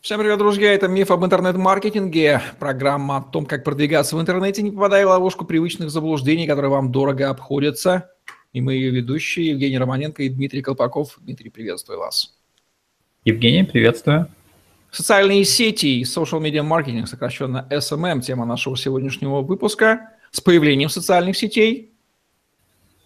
Всем привет, друзья! Это «Миф об интернет-маркетинге», программа о том, как продвигаться в интернете, не попадая в ловушку привычных заблуждений, которые вам дорого обходятся. И мы ее ведущие Евгений Романенко и Дмитрий Колпаков. Дмитрий, приветствую вас. Евгений, приветствую. Социальные сети и social media маркетинг, сокращенно SMM, тема нашего сегодняшнего выпуска. С появлением социальных сетей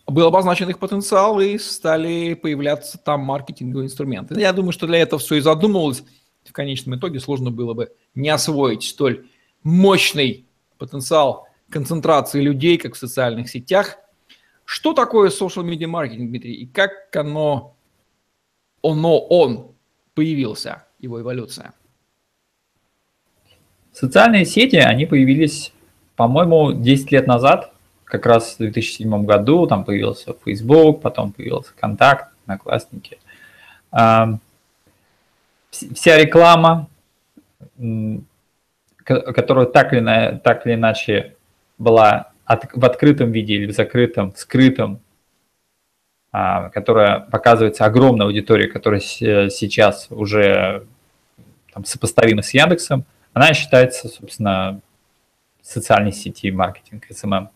был обозначен их потенциал и стали появляться там маркетинговые инструменты. Я думаю, что для этого все и задумывалось – в конечном итоге сложно было бы не освоить столь мощный потенциал концентрации людей, как в социальных сетях. Что такое social media маркетинг, Дмитрий, и как оно, оно, он появился, его эволюция? Социальные сети, они появились, по-моему, 10 лет назад, как раз в 2007 году, там появился Facebook, потом появился Контакт, Одноклассники вся реклама, которая так или, так или иначе была от, в открытом виде или в закрытом, скрытом, а, которая показывается огромной аудитории, которая сейчас уже там, сопоставима с Яндексом, она считается, собственно, социальной сети маркетинг, SMM.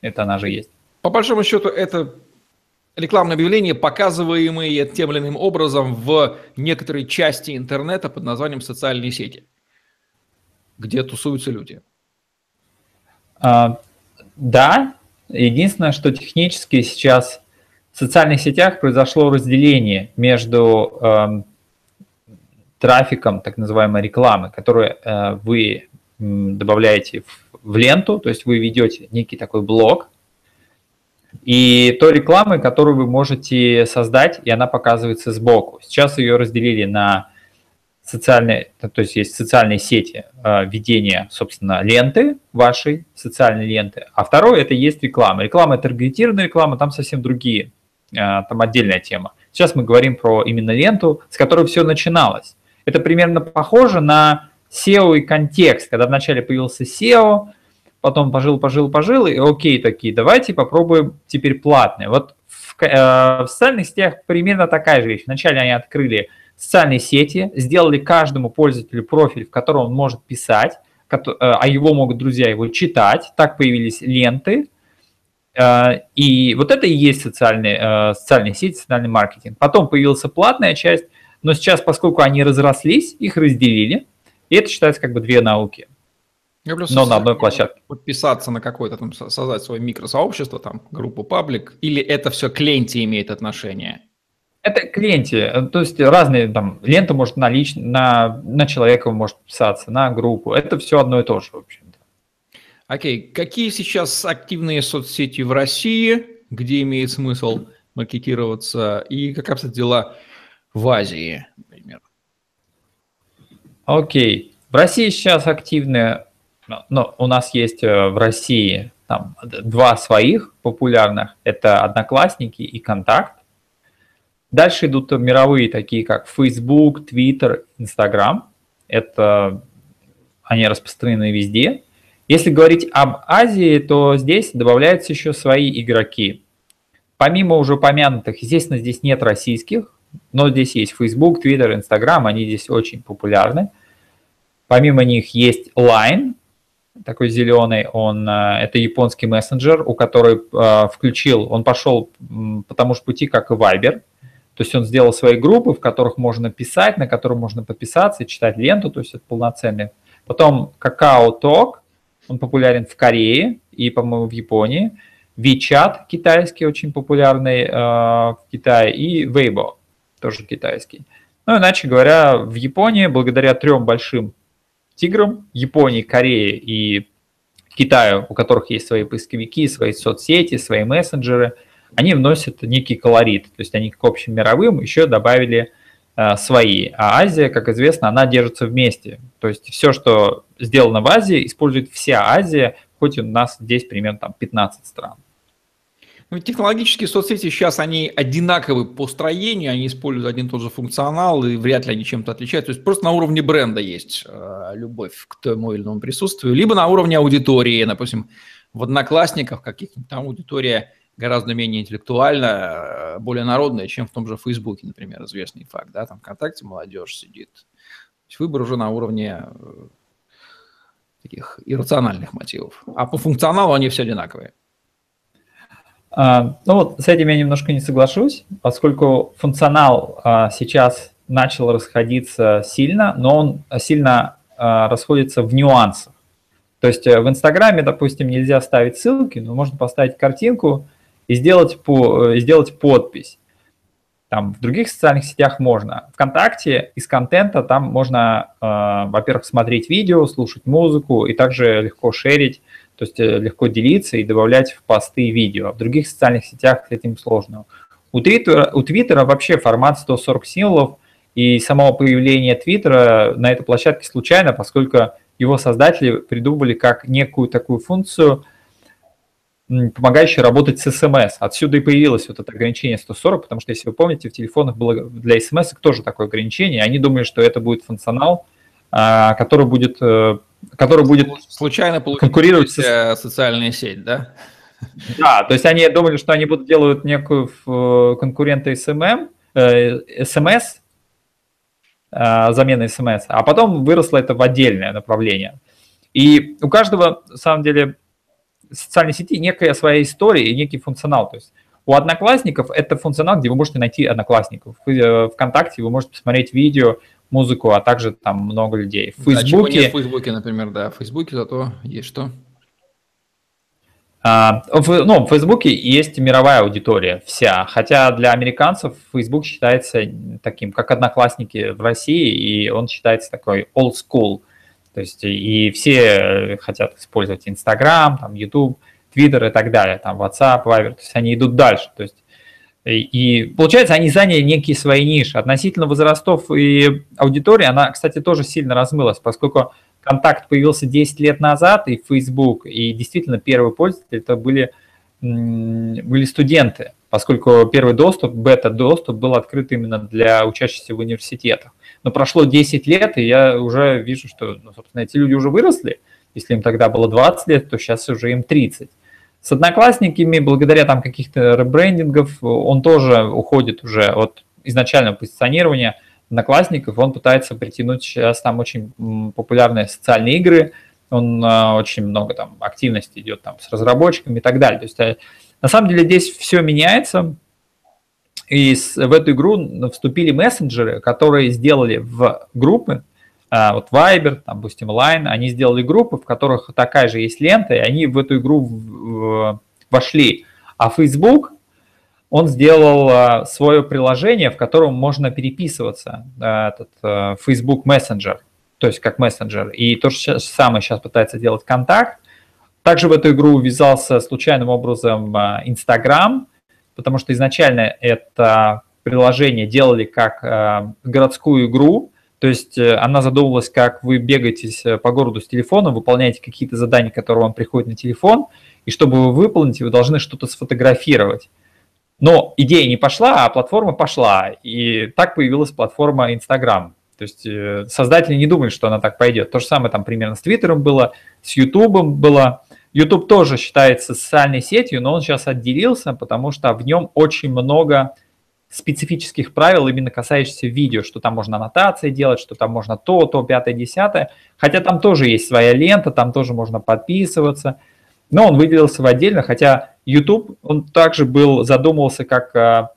Это она же есть. По большому счету, это рекламные объявления, показываемые тем или иным образом в некоторой части интернета под названием социальные сети, где тусуются люди. А, да, единственное, что технически сейчас в социальных сетях произошло разделение между э, трафиком так называемой рекламы, которую э, вы добавляете в, в ленту, то есть вы ведете некий такой блок, и той рекламы, которую вы можете создать, и она показывается сбоку. Сейчас ее разделили на социальные, то есть есть социальные сети э, ведения, собственно, ленты вашей социальной ленты, а второе это есть реклама. Реклама это таргетированная реклама, там совсем другие, э, там отдельная тема. Сейчас мы говорим про именно ленту, с которой все начиналось. Это примерно похоже на SEO и контекст, когда вначале появился SEO, потом пожил, пожил, пожил, и окей, такие, давайте попробуем теперь платные. Вот в, э, в социальных сетях примерно такая же вещь. Вначале они открыли социальные сети, сделали каждому пользователю профиль, в котором он может писать, э, а его могут друзья его читать. Так появились ленты. Э, и вот это и есть социальные, э, социальные сети, социальный маркетинг. Потом появилась платная часть, но сейчас, поскольку они разрослись, их разделили, и это считается как бы две науки. Я Но на одной площадке. Подписаться на какой-то там, создать свое микросообщество, там, группу паблик, или это все к ленте имеет отношение? Это к ленте, то есть разные там, лента может на, лич... на, на человека может писаться, на группу, это все одно и то же, в общем-то. Окей, какие сейчас активные соцсети в России, где имеет смысл маркетироваться, и как обстоят дела в Азии, например? Окей, в России сейчас активные но у нас есть э, в России там, два своих популярных, это Одноклассники и Контакт. Дальше идут мировые, такие как Facebook, Twitter, Instagram. Это они распространены везде. Если говорить об Азии, то здесь добавляются еще свои игроки. Помимо уже упомянутых, естественно, здесь нет российских, но здесь есть Facebook, Twitter, Instagram, они здесь очень популярны. Помимо них есть Line, такой зеленый, он, э, это японский мессенджер, у которого э, включил, он пошел по тому же пути, как и Viber, то есть он сделал свои группы, в которых можно писать, на которых можно подписаться и читать ленту, то есть это полноценный. Потом Kakao Talk, он популярен в Корее и, по-моему, в Японии. WeChat китайский, очень популярный э, в Китае, и Weibo, тоже китайский. Ну, иначе говоря, в Японии, благодаря трем большим тиграм, Японии, Корее и Китаю, у которых есть свои поисковики, свои соцсети, свои мессенджеры, они вносят некий колорит, то есть они к общим мировым еще добавили э, свои. А Азия, как известно, она держится вместе. То есть все, что сделано в Азии, использует вся Азия, хоть у нас здесь примерно там 15 стран. Ну, технологические соцсети сейчас, они одинаковы по строению, они используют один и тот же функционал, и вряд ли они чем-то отличаются. То есть просто на уровне бренда есть э, любовь к тому или иному присутствию, либо на уровне аудитории, допустим, в Одноклассниках каких-нибудь там аудитория гораздо менее интеллектуальная, э, более народная, чем в том же Фейсбуке, например, известный факт, да, там ВКонтакте молодежь сидит, есть выбор уже на уровне э, таких иррациональных мотивов. А по функционалу они все одинаковые. А, ну вот с этим я немножко не соглашусь, поскольку функционал а, сейчас начал расходиться сильно, но он сильно а, расходится в нюансах. То есть э, в Инстаграме, допустим, нельзя ставить ссылки, но можно поставить картинку и сделать, по, и сделать подпись. Там в других социальных сетях можно. Вконтакте из контента там можно, э, во-первых, смотреть видео, слушать музыку и также легко шерить, то есть э, легко делиться и добавлять в посты видео. А в других социальных сетях с этим сложно. У Твиттера, у Твиттера вообще формат 140 символов, и само появление Твиттера на этой площадке случайно, поскольку его создатели придумали как некую такую функцию, помогающую работать с смс. Отсюда и появилось вот это ограничение 140, потому что, если вы помните, в телефонах было для смс тоже такое ограничение. Они думали, что это будет функционал, а, который будет, э, который будет случайно конкурировать с социальной сеть, да? Да, то есть они думали, что они будут делать некую конкурента SMM, э, СМС, Э, замены смс, а потом выросло это в отдельное направление. И у каждого, на самом деле, социальной сети некая своя история и некий функционал. То есть у одноклассников это функционал, где вы можете найти одноклассников. В э, ВКонтакте вы можете посмотреть видео, музыку, а также там много людей. В Фейсбуке... Да, в Фейсбуке, например, да. В Фейсбуке зато есть что? А, в, ну, в Фейсбуке есть мировая аудитория вся, хотя для американцев Facebook считается таким, как Одноклассники в России, и он считается такой old school. То есть и все хотят использовать Instagram, там, YouTube, Twitter и так далее, там, WhatsApp, Viber, то есть они идут дальше. То есть и, получается, они заняли некие свои ниши. Относительно возрастов и аудитории, она, кстати, тоже сильно размылась, поскольку Контакт появился 10 лет назад, и Facebook, и действительно первые пользователи это были, были студенты, поскольку первый доступ, бета-доступ был открыт именно для учащихся в университетах. Но прошло 10 лет, и я уже вижу, что, ну, собственно, эти люди уже выросли. Если им тогда было 20 лет, то сейчас уже им 30. С одноклассниками, благодаря там каких-то ребрендингов, он тоже уходит уже от изначального позиционирования – Одноклассников, он пытается притянуть сейчас там очень популярные социальные игры, он а, очень много там активности идет там с разработчиками и так далее. То есть э, на самом деле здесь все меняется, и в эту игру вступили мессенджеры, которые сделали в группы, вот Viber, там, допустим, Line, они сделали группы, в которых такая же есть лента, и они в эту игру вошли. А Facebook он сделал а, свое приложение, в котором можно переписываться, этот а, Facebook Messenger, то есть как мессенджер. И то же самое сейчас пытается делать Контакт. Также в эту игру ввязался случайным образом а, Instagram, потому что изначально это приложение делали как городскую игру, то есть э, она задумывалась, как вы бегаете по городу с телефоном, выполняете какие-то задания, которые вам приходят на телефон, и чтобы вы выполните, вы должны что-то сфотографировать. Но идея не пошла, а платформа пошла. И так появилась платформа Instagram. То есть э, создатели не думали, что она так пойдет. То же самое там примерно с Твиттером было, с Ютубом было. YouTube тоже считается социальной сетью, но он сейчас отделился, потому что в нем очень много специфических правил, именно касающихся видео, что там можно аннотации делать, что там можно то, то, пятое, десятое. Хотя там тоже есть своя лента, там тоже можно подписываться. Но он выделился в отдельно, хотя YouTube, он также был, задумывался как а,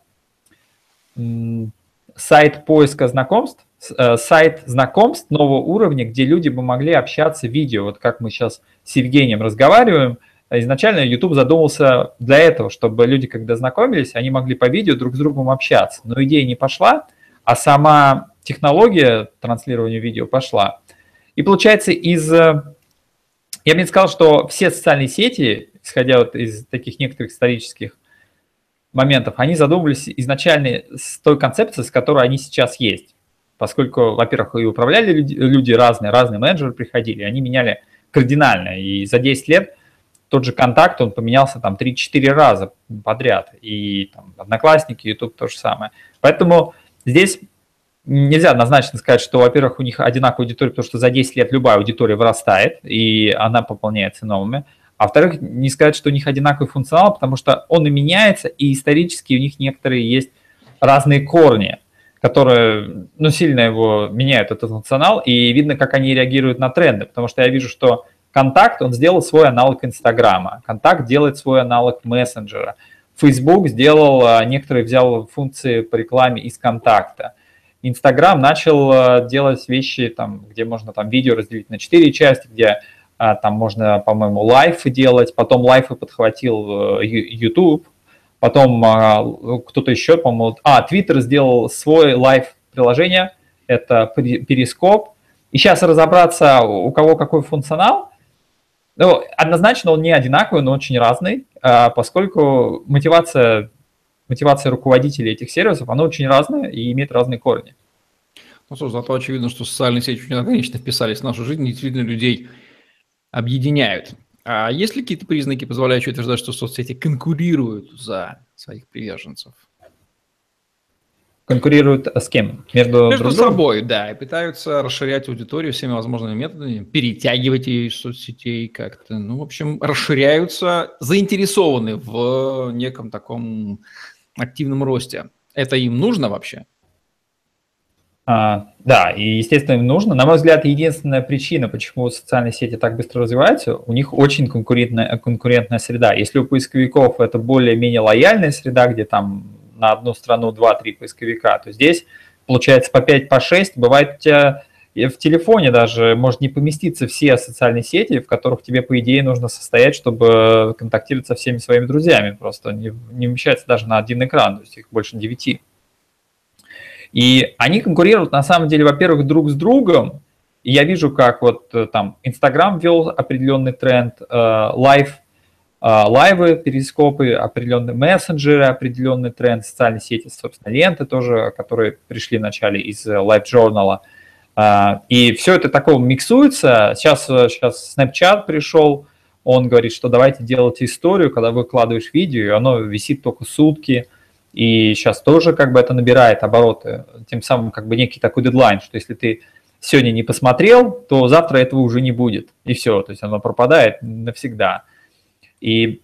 сайт поиска знакомств, а, сайт знакомств нового уровня, где люди бы могли общаться видео, вот как мы сейчас с Евгением разговариваем. Изначально YouTube задумался для этого, чтобы люди, когда знакомились, они могли по видео друг с другом общаться. Но идея не пошла, а сама технология транслирования видео пошла. И получается, из... Я бы не сказал, что все социальные сети исходя вот из таких некоторых исторических моментов, они задумывались изначально с той концепцией, с которой они сейчас есть. Поскольку, во-первых, и управляли люди, люди разные, разные менеджеры приходили, они меняли кардинально. И за 10 лет тот же контакт, он поменялся там 3-4 раза подряд. И там, Одноклассники, YouTube то же самое. Поэтому здесь нельзя однозначно сказать, что, во-первых, у них одинаковая аудитория, потому что за 10 лет любая аудитория вырастает, и она пополняется новыми. А во-вторых, не сказать, что у них одинаковый функционал, потому что он и меняется, и исторически у них некоторые есть разные корни, которые ну, сильно его меняют, этот функционал, и видно, как они реагируют на тренды, потому что я вижу, что Контакт, он сделал свой аналог Инстаграма, Контакт делает свой аналог мессенджера, Facebook сделал, а, некоторые взял функции по рекламе из Контакта, Инстаграм начал а, делать вещи, там, где можно там видео разделить на четыре части, где а, там можно, по-моему, live ы делать, потом live ы подхватил YouTube, э, потом кто-то еще, по-моему, а, Twitter сделал свой live приложение, это Перископ. И сейчас разобраться, у кого какой функционал, ну, однозначно он не одинаковый, но очень разный, а, поскольку мотивация, мотивация руководителей этих сервисов, она очень разная и имеет разные корни. Ну, что, зато очевидно, что социальные сети очень органично вписались в нашу жизнь, действительно людей объединяют. А есть ли какие-то признаки, позволяющие утверждать, что соцсети конкурируют за своих приверженцев? Конкурируют с кем? Между, Между друг собой, да, и пытаются расширять аудиторию всеми возможными методами, перетягивать ее из соцсетей как-то. Ну, в общем, расширяются, заинтересованы в неком таком активном росте. Это им нужно вообще? А, да, и, естественно, им нужно. На мой взгляд, единственная причина, почему социальные сети так быстро развиваются, у них очень конкурентная, конкурентная среда. Если у поисковиков это более-менее лояльная среда, где там на одну страну 2-3 поисковика, то здесь получается по 5, по 6. Бывает в телефоне даже может не поместиться все социальные сети, в которых тебе, по идее, нужно состоять, чтобы контактировать со всеми своими друзьями. Просто не, не вмещается даже на один экран, то есть их больше 9. И они конкурируют, на самом деле, во-первых, друг с другом. Я вижу, как вот э, там Инстаграм ввел определенный тренд, э, э, лайвы, перископы, определенные мессенджеры, определенный тренд, социальные сети, собственно, ленты тоже, которые пришли вначале из Live Journal. И все это такого миксуется. Сейчас, сейчас Snapchat пришел, он говорит, что давайте делать историю, когда выкладываешь видео, и оно висит только сутки – и сейчас тоже как бы это набирает обороты, тем самым как бы некий такой дедлайн, что если ты сегодня не посмотрел, то завтра этого уже не будет. И все, то есть оно пропадает навсегда. И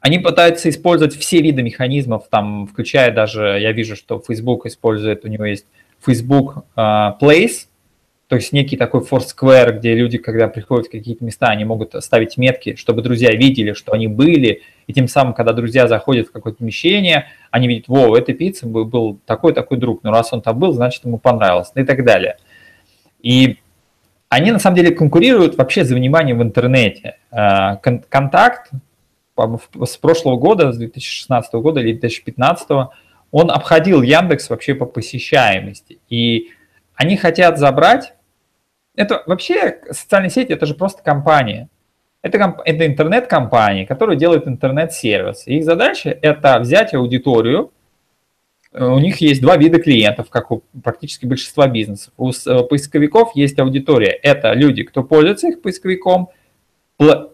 они пытаются использовать все виды механизмов, там, включая даже, я вижу, что Facebook использует, у него есть Facebook uh, Place, то есть некий такой Foursquare, где люди, когда приходят в какие-то места, они могут ставить метки, чтобы друзья видели, что они были, и тем самым, когда друзья заходят в какое-то помещение, они видят, во, в этой пицце был такой-такой друг, но раз он там был, значит, ему понравилось, и так далее. И они, на самом деле, конкурируют вообще за внимание в интернете. А, контакт с прошлого года, с 2016 года или 2015, он обходил Яндекс вообще по посещаемости. И они хотят забрать это вообще социальные сети это же просто компания. Это, это интернет-компании, которые делают интернет-сервис. Их задача это взять аудиторию. У них есть два вида клиентов, как у практически большинства бизнесов. У э, поисковиков есть аудитория. Это люди, кто пользуется их поисковиком,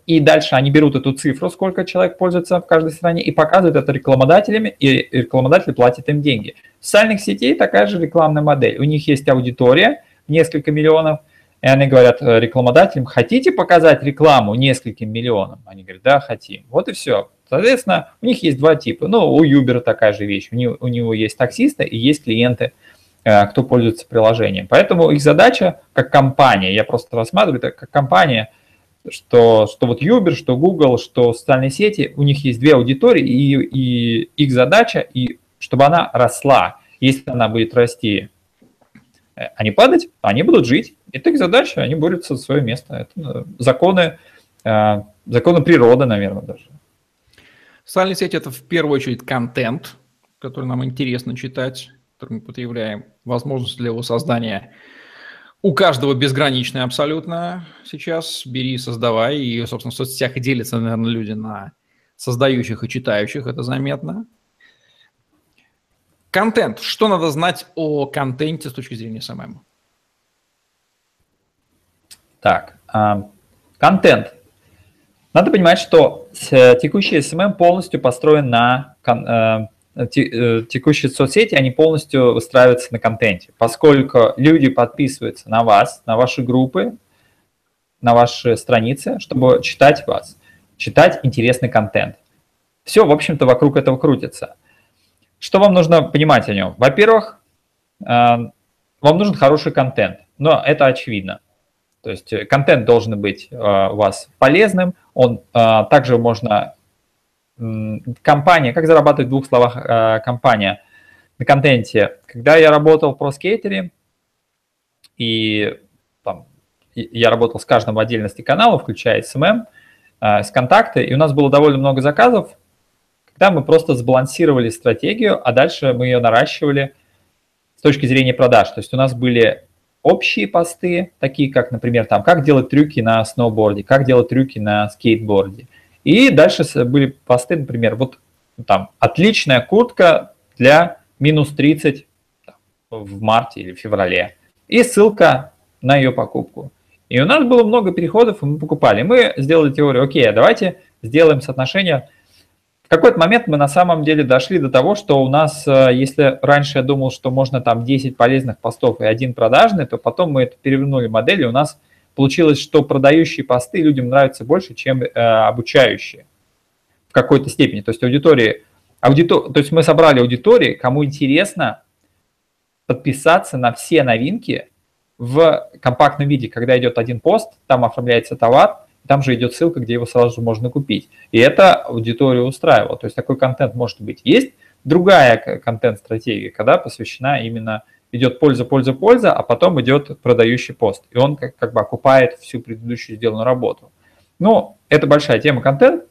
и дальше они берут эту цифру, сколько человек пользуется в каждой стране, и показывают это рекламодателями, и рекламодатели платят им деньги. В социальных сетей такая же рекламная модель. У них есть аудитория, несколько миллионов, и они говорят э, рекламодателям, хотите показать рекламу нескольким миллионам? Они говорят, да, хотим. Вот и все. Соответственно, у них есть два типа. Ну, у Uber такая же вещь. У него, у него есть таксисты и есть клиенты, э, кто пользуется приложением. Поэтому их задача как компания, я просто рассматриваю это как компания, что, что вот Uber, что Google, что социальные сети, у них есть две аудитории, и, и их задача, и чтобы она росла. Если она будет расти Э, а не падать, они будут жить. Это их задача, они борются за свое место. Это э, законы, э, законы природы, наверное, даже. Социальные сети – это в первую очередь контент, который нам интересно читать, который мы потребляем, возможность для его создания у каждого безграничная абсолютно сейчас. Бери, создавай. И, собственно, в соцсетях делятся, наверное, люди на создающих и читающих, это заметно. Контент. Что надо знать о контенте с точки зрения SMM? Так, а, контент. Надо понимать, что текущий SMM полностью построен на э, э, текущие соцсети, они полностью выстраиваются на контенте, поскольку люди подписываются на вас, на ваши группы, на ваши страницы, чтобы читать вас, читать интересный контент. Все, в общем-то, вокруг этого крутится. Что вам нужно понимать о нем? Во-первых, вам нужен хороший контент, но это очевидно. То есть контент должен быть у вас полезным, он также можно компания, как зарабатывать в двух словах компания на контенте. Когда я работал в проскейтере, и там, я работал с каждым в отдельности канала, включая SMM, с контакты, и у нас было довольно много заказов, когда мы просто сбалансировали стратегию, а дальше мы ее наращивали с точки зрения продаж. То есть у нас были общие посты, такие как, например, там, как делать трюки на сноуборде, как делать трюки на скейтборде. И дальше были посты, например, вот там, отличная куртка для минус 30 в марте или феврале. И ссылка на ее покупку. И у нас было много переходов, и мы покупали. Мы сделали теорию, окей, а давайте сделаем соотношение какой-то момент мы на самом деле дошли до того, что у нас, э, если раньше я думал, что можно там 10 полезных постов и один продажный, то потом мы это перевернули модель, и у нас получилось, что продающие посты людям нравятся больше, чем э, обучающие в какой-то степени. То есть аудитории, аудитор, то есть мы собрали аудитории, кому интересно подписаться на все новинки в компактном виде, когда идет один пост, там оформляется товар, там же идет ссылка, где его сразу же можно купить. И это аудиторию устраивало. То есть такой контент может быть. Есть другая контент-стратегия, когда посвящена именно идет польза, польза, польза, а потом идет продающий пост. И он как, как бы окупает всю предыдущую сделанную работу. Ну, это большая тема контент.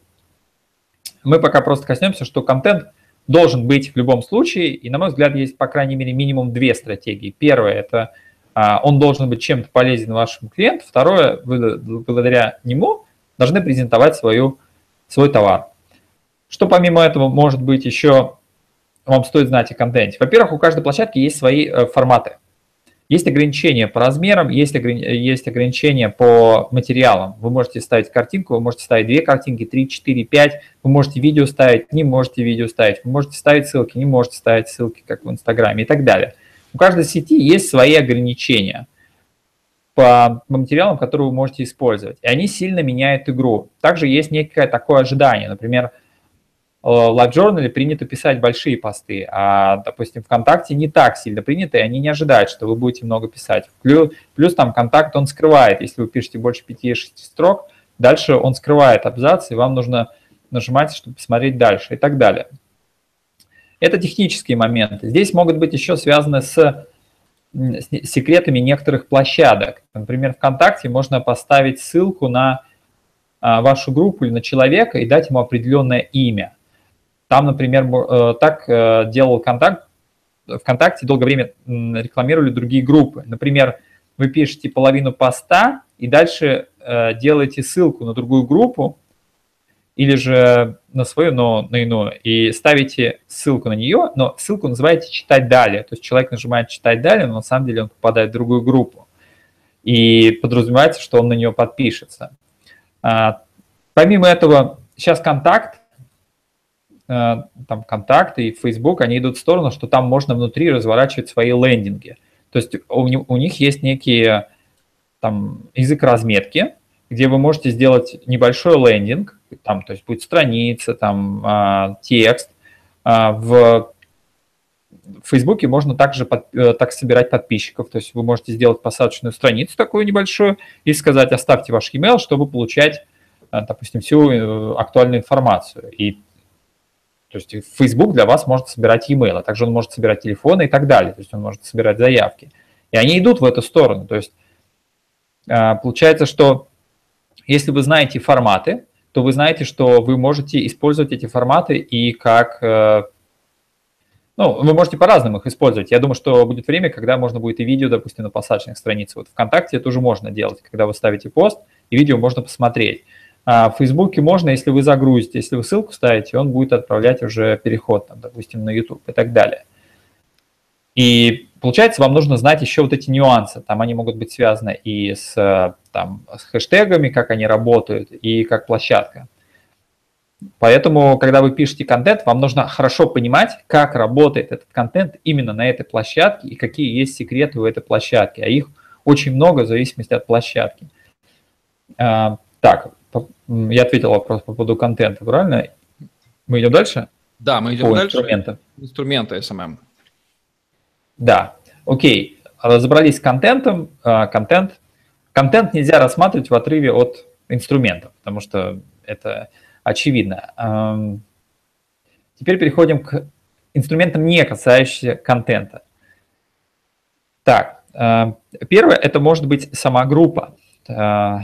Мы пока просто коснемся, что контент должен быть в любом случае. И, на мой взгляд, есть, по крайней мере, минимум две стратегии. Первая – это он должен быть чем-то полезен вашему клиенту. Второе, вы благодаря нему должны презентовать свою, свой товар. Что помимо этого может быть еще, вам стоит знать о контенте? Во-первых, у каждой площадки есть свои э, форматы. Есть ограничения по размерам, есть, есть ограничения по материалам. Вы можете ставить картинку, вы можете ставить две картинки, три, четыре, пять. Вы можете видео ставить, не можете видео ставить. Вы можете ставить ссылки, не можете ставить ссылки, как в Инстаграме и так далее. У каждой сети есть свои ограничения по материалам, которые вы можете использовать. И они сильно меняют игру. Также есть некое такое ожидание. Например, в LiveJournal принято писать большие посты, а, допустим, ВКонтакте не так сильно принято, и они не ожидают, что вы будете много писать. Плюс, плюс там контакт он скрывает, если вы пишете больше 5-6 строк, дальше он скрывает абзац, и вам нужно нажимать, чтобы посмотреть дальше и так далее. Это технические моменты. Здесь могут быть еще связаны с секретами некоторых площадок. Например, ВКонтакте можно поставить ссылку на а, вашу группу или на человека и дать ему определенное имя. Там, например, э, так э, делал контакт, ВКонтакте долгое время рекламировали другие группы. Например, вы пишете половину поста и дальше э, делаете ссылку на другую группу, или же на свою, но на иную, и ставите ссылку на нее, но ссылку называете «читать далее». То есть человек нажимает «читать далее», но на самом деле он попадает в другую группу. И подразумевается, что он на нее подпишется. А, помимо этого, сейчас контакт, а, там контакты и Facebook, они идут в сторону, что там можно внутри разворачивать свои лендинги. То есть у, у них есть некий там язык разметки, где вы можете сделать небольшой лендинг, там, то есть будет страница, там, а, текст. А, в Фейсбуке можно также под, э, так собирать подписчиков, то есть вы можете сделать посадочную страницу такую небольшую и сказать, оставьте ваш email, чтобы получать, э, допустим, всю э, актуальную информацию. И то есть Facebook для вас может собирать email, а также он может собирать телефоны и так далее, то есть он может собирать заявки. И они идут в эту сторону. То есть получается, что если вы знаете форматы, то вы знаете, что вы можете использовать эти форматы и как... Э, ну, вы можете по-разному их использовать. Я думаю, что будет время, когда можно будет и видео, допустим, на посадочных страницах. Вот ВКонтакте это уже можно делать, когда вы ставите пост, и видео можно посмотреть. А в Фейсбуке можно, если вы загрузите, если вы ссылку ставите, он будет отправлять уже переход, там, допустим, на YouTube и так далее. И получается, вам нужно знать еще вот эти нюансы. Там они могут быть связаны и с, там, с хэштегами, как они работают, и как площадка. Поэтому, когда вы пишете контент, вам нужно хорошо понимать, как работает этот контент именно на этой площадке и какие есть секреты у этой площадки. А их очень много в зависимости от площадки. А, так, я ответил вопрос по поводу контента, правильно? Мы идем дальше? Да, мы идем по дальше. Инструменты. Инструменты SMM. Да. Окей, разобрались с контентом, а, контент. Контент нельзя рассматривать в отрыве от инструментов, потому что это очевидно. Теперь переходим к инструментам, не касающимся контента. Так, а, первое, это может быть сама группа, а,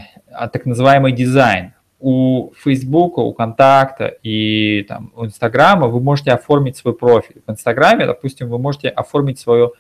так называемый дизайн. У Facebook, у Контакта и там, у Инстаграма вы можете оформить свой профиль. В Инстаграме, допустим, вы можете оформить свою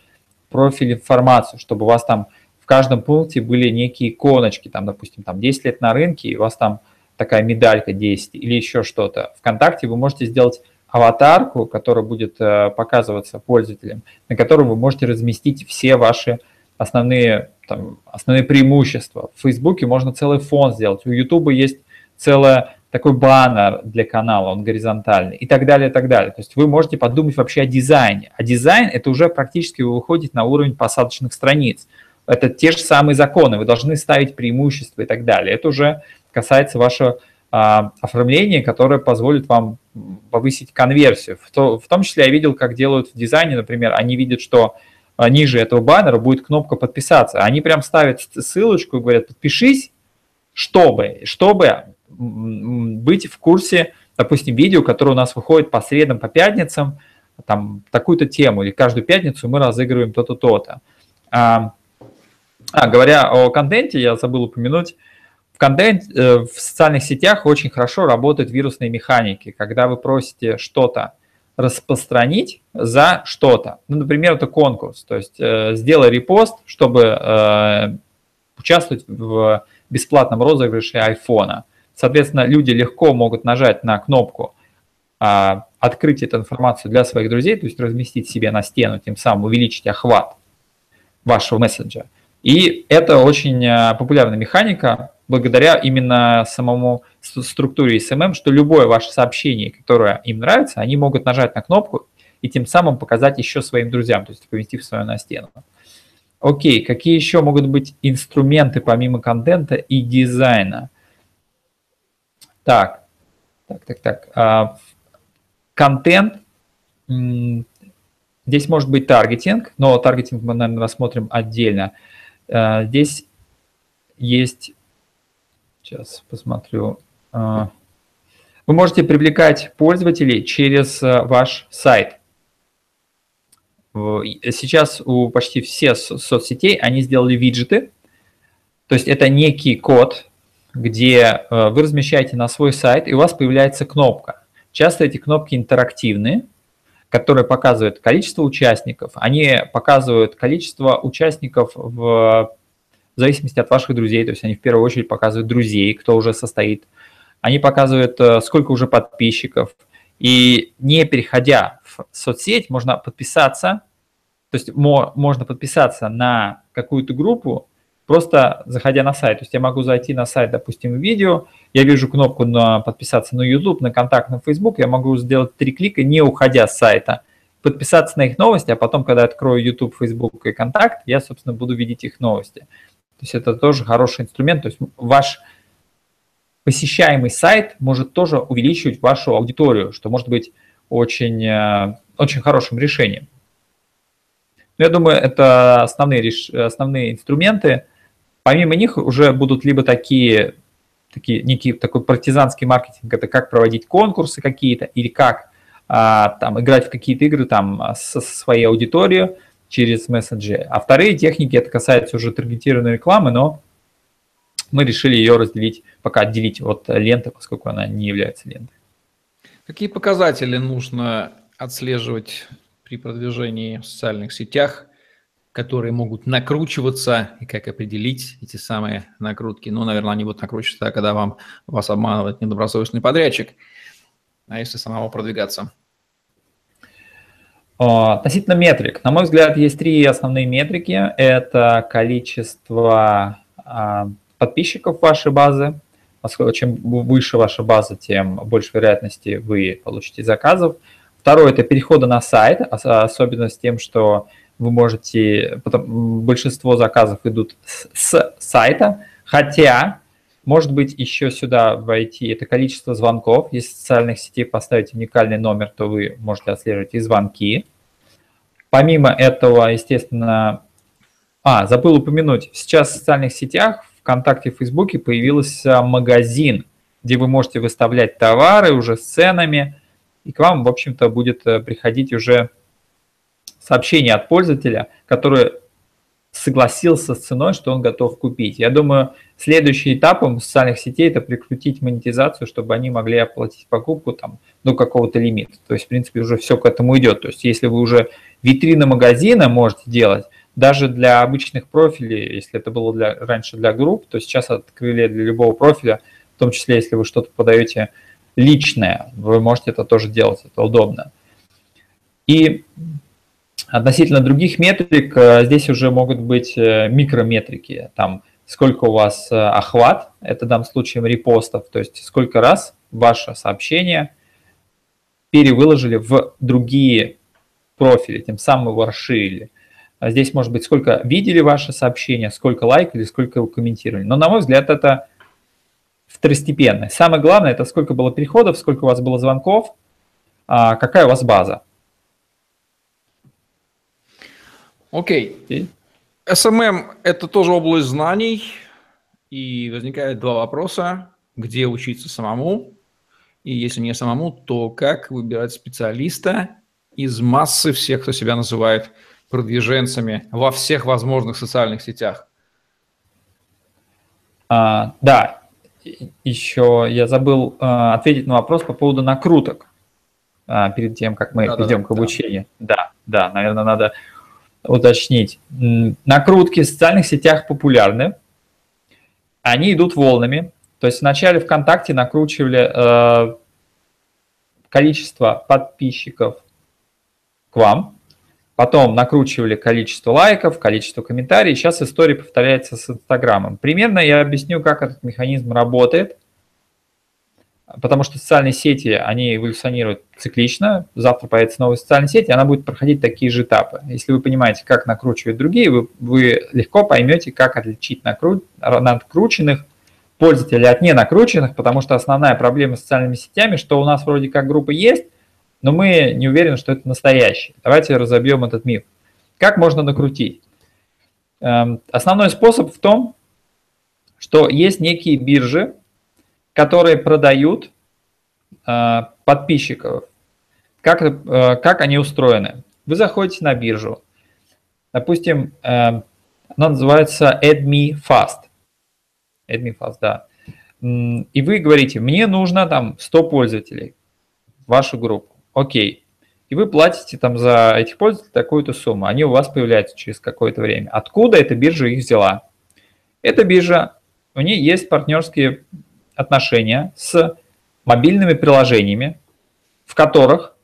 профиль информацию, чтобы у вас там в каждом пункте были некие иконочки, там, допустим, там 10 лет на рынке, и у вас там такая медалька 10 или еще что-то. Вконтакте вы можете сделать аватарку, которая будет э, показываться пользователям, на которой вы можете разместить все ваши основные, там, основные преимущества. В Фейсбуке можно целый фон сделать. У Ютуба есть целый такой баннер для канала, он горизонтальный и так далее, и так далее. То есть вы можете подумать вообще о дизайне. А дизайн это уже практически выходит на уровень посадочных страниц. Это те же самые законы, вы должны ставить преимущества и так далее. Это уже касается вашего а, оформления, которое позволит вам повысить конверсию. В, то, в том числе я видел, как делают в дизайне, например, они видят, что а, ниже этого баннера будет кнопка подписаться. Они прям ставят ссылочку и говорят, подпишись, чтобы, чтобы быть в курсе, допустим, видео, которое у нас выходит по средам, по пятницам, там такую-то тему, или каждую пятницу мы разыгрываем то-то, то-то. А, а, говоря о контенте, я забыл упомянуть, в контент, э, в социальных сетях очень хорошо работают вирусные механики, когда вы просите что-то распространить за что-то. Ну, например, это конкурс, то есть э, сделай репост, чтобы э, участвовать в бесплатном розыгрыше айфона. Соответственно, люди легко могут нажать на кнопку а, «Открыть эту информацию для своих друзей», то есть разместить себе на стену, тем самым увеличить охват вашего мессенджера. И это очень а, популярная механика, благодаря именно самому структуре SMM, что любое ваше сообщение, которое им нравится, они могут нажать на кнопку и тем самым показать еще своим друзьям, то есть поместив свое на стену. Окей, какие еще могут быть инструменты помимо контента и дизайна? Так, так, так, так. А, контент. Здесь может быть таргетинг, но таргетинг мы, наверное, рассмотрим отдельно. А, здесь есть, сейчас посмотрю, а, вы можете привлекать пользователей через ваш сайт. Сейчас у почти всех соцсетей они сделали виджеты, то есть это некий код, где э, вы размещаете на свой сайт, и у вас появляется кнопка. Часто эти кнопки интерактивные, которые показывают количество участников. Они показывают количество участников в, в зависимости от ваших друзей, то есть они в первую очередь показывают друзей, кто уже состоит. Они показывают, э, сколько уже подписчиков. И не переходя в соцсеть, можно подписаться, то есть можно подписаться на какую-то группу, просто заходя на сайт. То есть я могу зайти на сайт, допустим, видео, я вижу кнопку на подписаться на YouTube, на контакт на Facebook, я могу сделать три клика, не уходя с сайта, подписаться на их новости, а потом, когда открою YouTube, Facebook и контакт, я, собственно, буду видеть их новости. То есть это тоже хороший инструмент. То есть ваш посещаемый сайт может тоже увеличивать вашу аудиторию, что может быть очень, э, очень хорошим решением. Но я думаю, это основные, основные инструменты, Помимо них уже будут либо такие, такие некий такой партизанский маркетинг, это как проводить конкурсы какие-то, или как а, там играть в какие-то игры там со своей аудиторией через мессенджеры. А вторые техники, это касается уже таргетированной рекламы, но мы решили ее разделить, пока отделить от ленты, поскольку она не является лентой. Какие показатели нужно отслеживать при продвижении в социальных сетях которые могут накручиваться, и как определить эти самые накрутки. Ну, наверное, они будут накручиваться, когда вам, вас обманывает недобросовестный подрядчик, а если самому продвигаться. А, относительно метрик. На мой взгляд, есть три основные метрики. Это количество а, подписчиков вашей базы. Поскольку чем выше ваша база, тем больше вероятности вы получите заказов. Второе – это переходы на сайт, особенно с тем, что вы можете, потом, большинство заказов идут с, с сайта, хотя, может быть, еще сюда войти это количество звонков. Если в социальных сетей поставить уникальный номер, то вы можете отслеживать и звонки. Помимо этого, естественно, а, забыл упомянуть, сейчас в социальных сетях, ВКонтакте, в Фейсбуке появился магазин, где вы можете выставлять товары уже с ценами, и к вам, в общем-то, будет э, приходить уже сообщение от пользователя, который согласился с ценой, что он готов купить. Я думаю, следующим этапом социальных сетей это прикрутить монетизацию, чтобы они могли оплатить покупку там до какого-то лимита. То есть, в принципе, уже все к этому идет. То есть, если вы уже витрины магазина можете делать, даже для обычных профилей, если это было для, раньше для групп, то сейчас открыли для любого профиля, в том числе, если вы что-то подаете личное, вы можете это тоже делать, это удобно. И относительно других метрик, э, здесь уже могут быть э, микрометрики, там сколько у вас э, охват, это в данном случае репостов, то есть сколько раз ваше сообщение перевыложили в другие профили, тем самым его расширили. А здесь может быть сколько видели ваше сообщение, сколько лайкали, сколько его комментировали. Но на мой взгляд это второстепенно. Самое главное это сколько было переходов, сколько у вас было звонков, а какая у вас база. Окей. Okay. SMM – это тоже область знаний, и возникает два вопроса. Где учиться самому? И если не самому, то как выбирать специалиста из массы всех, кто себя называет продвиженцами во всех возможных социальных сетях? А, да, еще я забыл а, ответить на вопрос по поводу накруток а, перед тем, как мы да, перейдем да, к обучению. Да. да, да, наверное, надо уточнить. Накрутки в социальных сетях популярны. Они идут волнами. То есть вначале ВКонтакте накручивали э, количество подписчиков к вам, потом накручивали количество лайков, количество комментариев. Сейчас история повторяется с Инстаграмом. Примерно я объясню, как этот механизм работает – потому что социальные сети, они эволюционируют циклично, завтра появится новая социальная сеть, и она будет проходить такие же этапы. Если вы понимаете, как накручивать другие, вы, вы легко поймете, как отличить накру... накрученных пользователей от не накрученных, потому что основная проблема с социальными сетями, что у нас вроде как группа есть, но мы не уверены, что это настоящий. Давайте разобьем этот миф. Как можно накрутить? Эм, основной способ в том, что есть некие биржи, которые продают э, подписчиков. Как, э, как они устроены? Вы заходите на биржу. Допустим, э, она называется AdMeFast. AdMeFast, да. И вы говорите, мне нужно там 100 пользователей в вашу группу. Окей. И вы платите там за этих пользователей такую-то сумму. Они у вас появляются через какое-то время. Откуда эта биржа их взяла? Эта биржа, у нее есть партнерские отношения с мобильными приложениями, в которых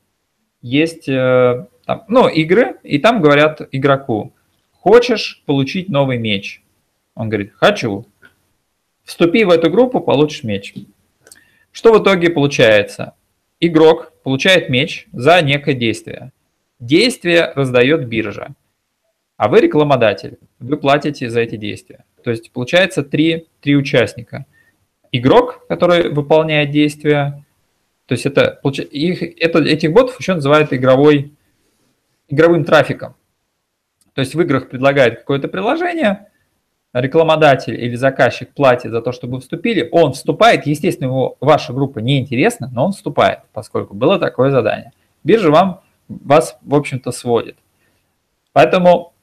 есть э, там, ну, игры, и там говорят игроку, хочешь получить новый меч? Он говорит, хочу. Вступи в эту группу, получишь меч. Что в итоге получается? Игрок получает меч за некое действие. Действие раздает биржа, а вы рекламодатель, вы платите за эти действия. То есть получается три, три участника игрок, который выполняет действия. То есть это, их, это, этих ботов еще называют игровой, игровым трафиком. То есть в играх предлагают какое-то приложение, рекламодатель или заказчик платит за то, чтобы вступили, он вступает, естественно, его ваша группа не интересна, но он вступает, поскольку было такое задание. Биржа вам, вас, в общем-то, сводит. Поэтому,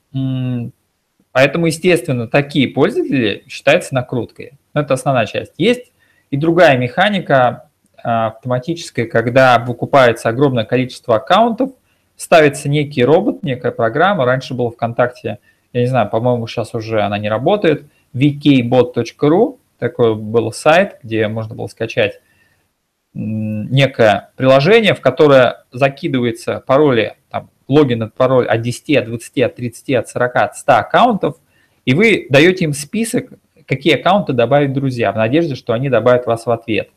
поэтому, естественно, такие пользователи считаются накруткой. Это основная часть. Есть и другая механика а, автоматическая, когда выкупается огромное количество аккаунтов, ставится некий робот, некая программа. Раньше было ВКонтакте, я не знаю, по-моему, сейчас уже она не работает, vkbot.ru, такой был сайт, где можно было скачать некое приложение, в которое закидывается пароли, там, логин от пароль от 10, от 20, от 30, от 40, от 100 аккаунтов, и вы даете им список какие аккаунты добавить друзья, в надежде, что они добавят вас в ответ.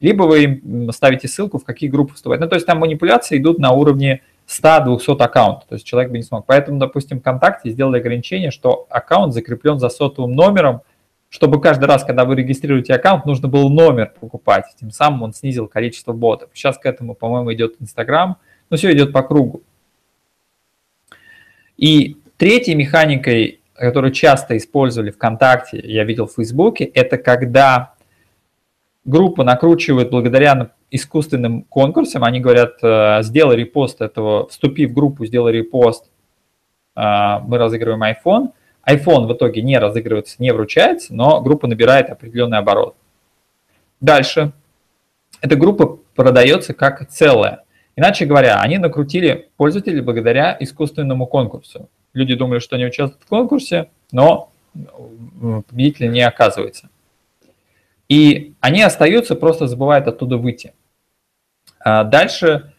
Либо вы им ставите ссылку, в какие группы вступать. Ну, то есть там манипуляции идут на уровне 100-200 аккаунтов, то есть человек бы не смог. Поэтому, допустим, ВКонтакте сделали ограничение, что аккаунт закреплен за сотовым номером, чтобы каждый раз, когда вы регистрируете аккаунт, нужно было номер покупать. Тем самым он снизил количество ботов. Сейчас к этому, по-моему, идет Инстаграм. Но все идет по кругу. И третьей механикой, которую часто использовали ВКонтакте, я видел в Фейсбуке, это когда группа накручивает благодаря искусственным конкурсам, они говорят, э, сделай репост этого, вступи в группу, сделай репост, э, мы разыгрываем iPhone. iPhone в итоге не разыгрывается, не вручается, но группа набирает определенный оборот. Дальше. Эта группа продается как целая. Иначе говоря, они накрутили пользователей благодаря искусственному конкурсу. Люди думали, что они участвуют в конкурсе, но победителя не оказывается. И они остаются, просто забывают оттуда выйти. А дальше,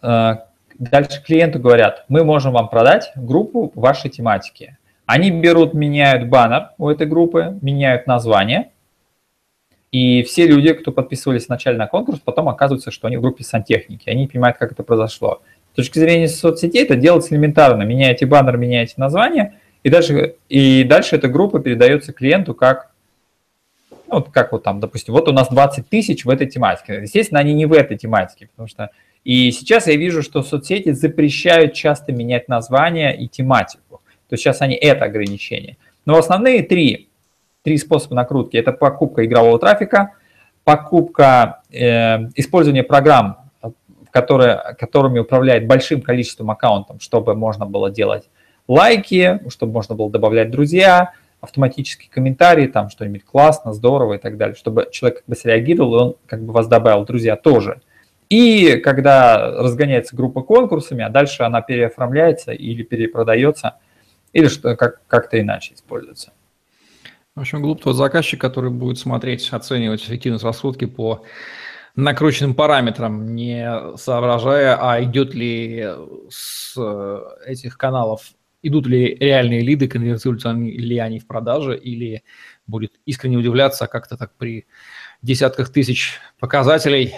а, дальше клиенту говорят, мы можем вам продать группу вашей тематики. Они берут, меняют баннер у этой группы, меняют название, и все люди, кто подписывались вначале на конкурс, потом оказывается, что они в группе сантехники, они понимают, как это произошло. С точки зрения соцсетей это делается элементарно. Меняете баннер, меняете название, и дальше, и дальше эта группа передается клиенту как ну, вот как вот там, допустим, вот у нас 20 тысяч в этой тематике. Естественно, они не в этой тематике, потому что и сейчас я вижу, что соцсети запрещают часто менять название и тематику. То есть сейчас они это ограничение. Но основные три, три способа накрутки – это покупка игрового трафика, покупка, э, использование программ, которые, которыми управляет большим количеством аккаунтов, чтобы можно было делать лайки, чтобы можно было добавлять друзья – автоматические комментарии, там что-нибудь классно, здорово и так далее, чтобы человек как бы среагировал, и он как бы вас добавил, друзья, тоже. И когда разгоняется группа конкурсами, а дальше она переоформляется или перепродается, или что как, как-то иначе используется. В общем, глуп тот заказчик, который будет смотреть, оценивать эффективность раскрутки по накрученным параметрам, не соображая, а идет ли с этих каналов идут ли реальные лиды, конвертируются ли они в продажи, или будет искренне удивляться как-то так при десятках тысяч показателей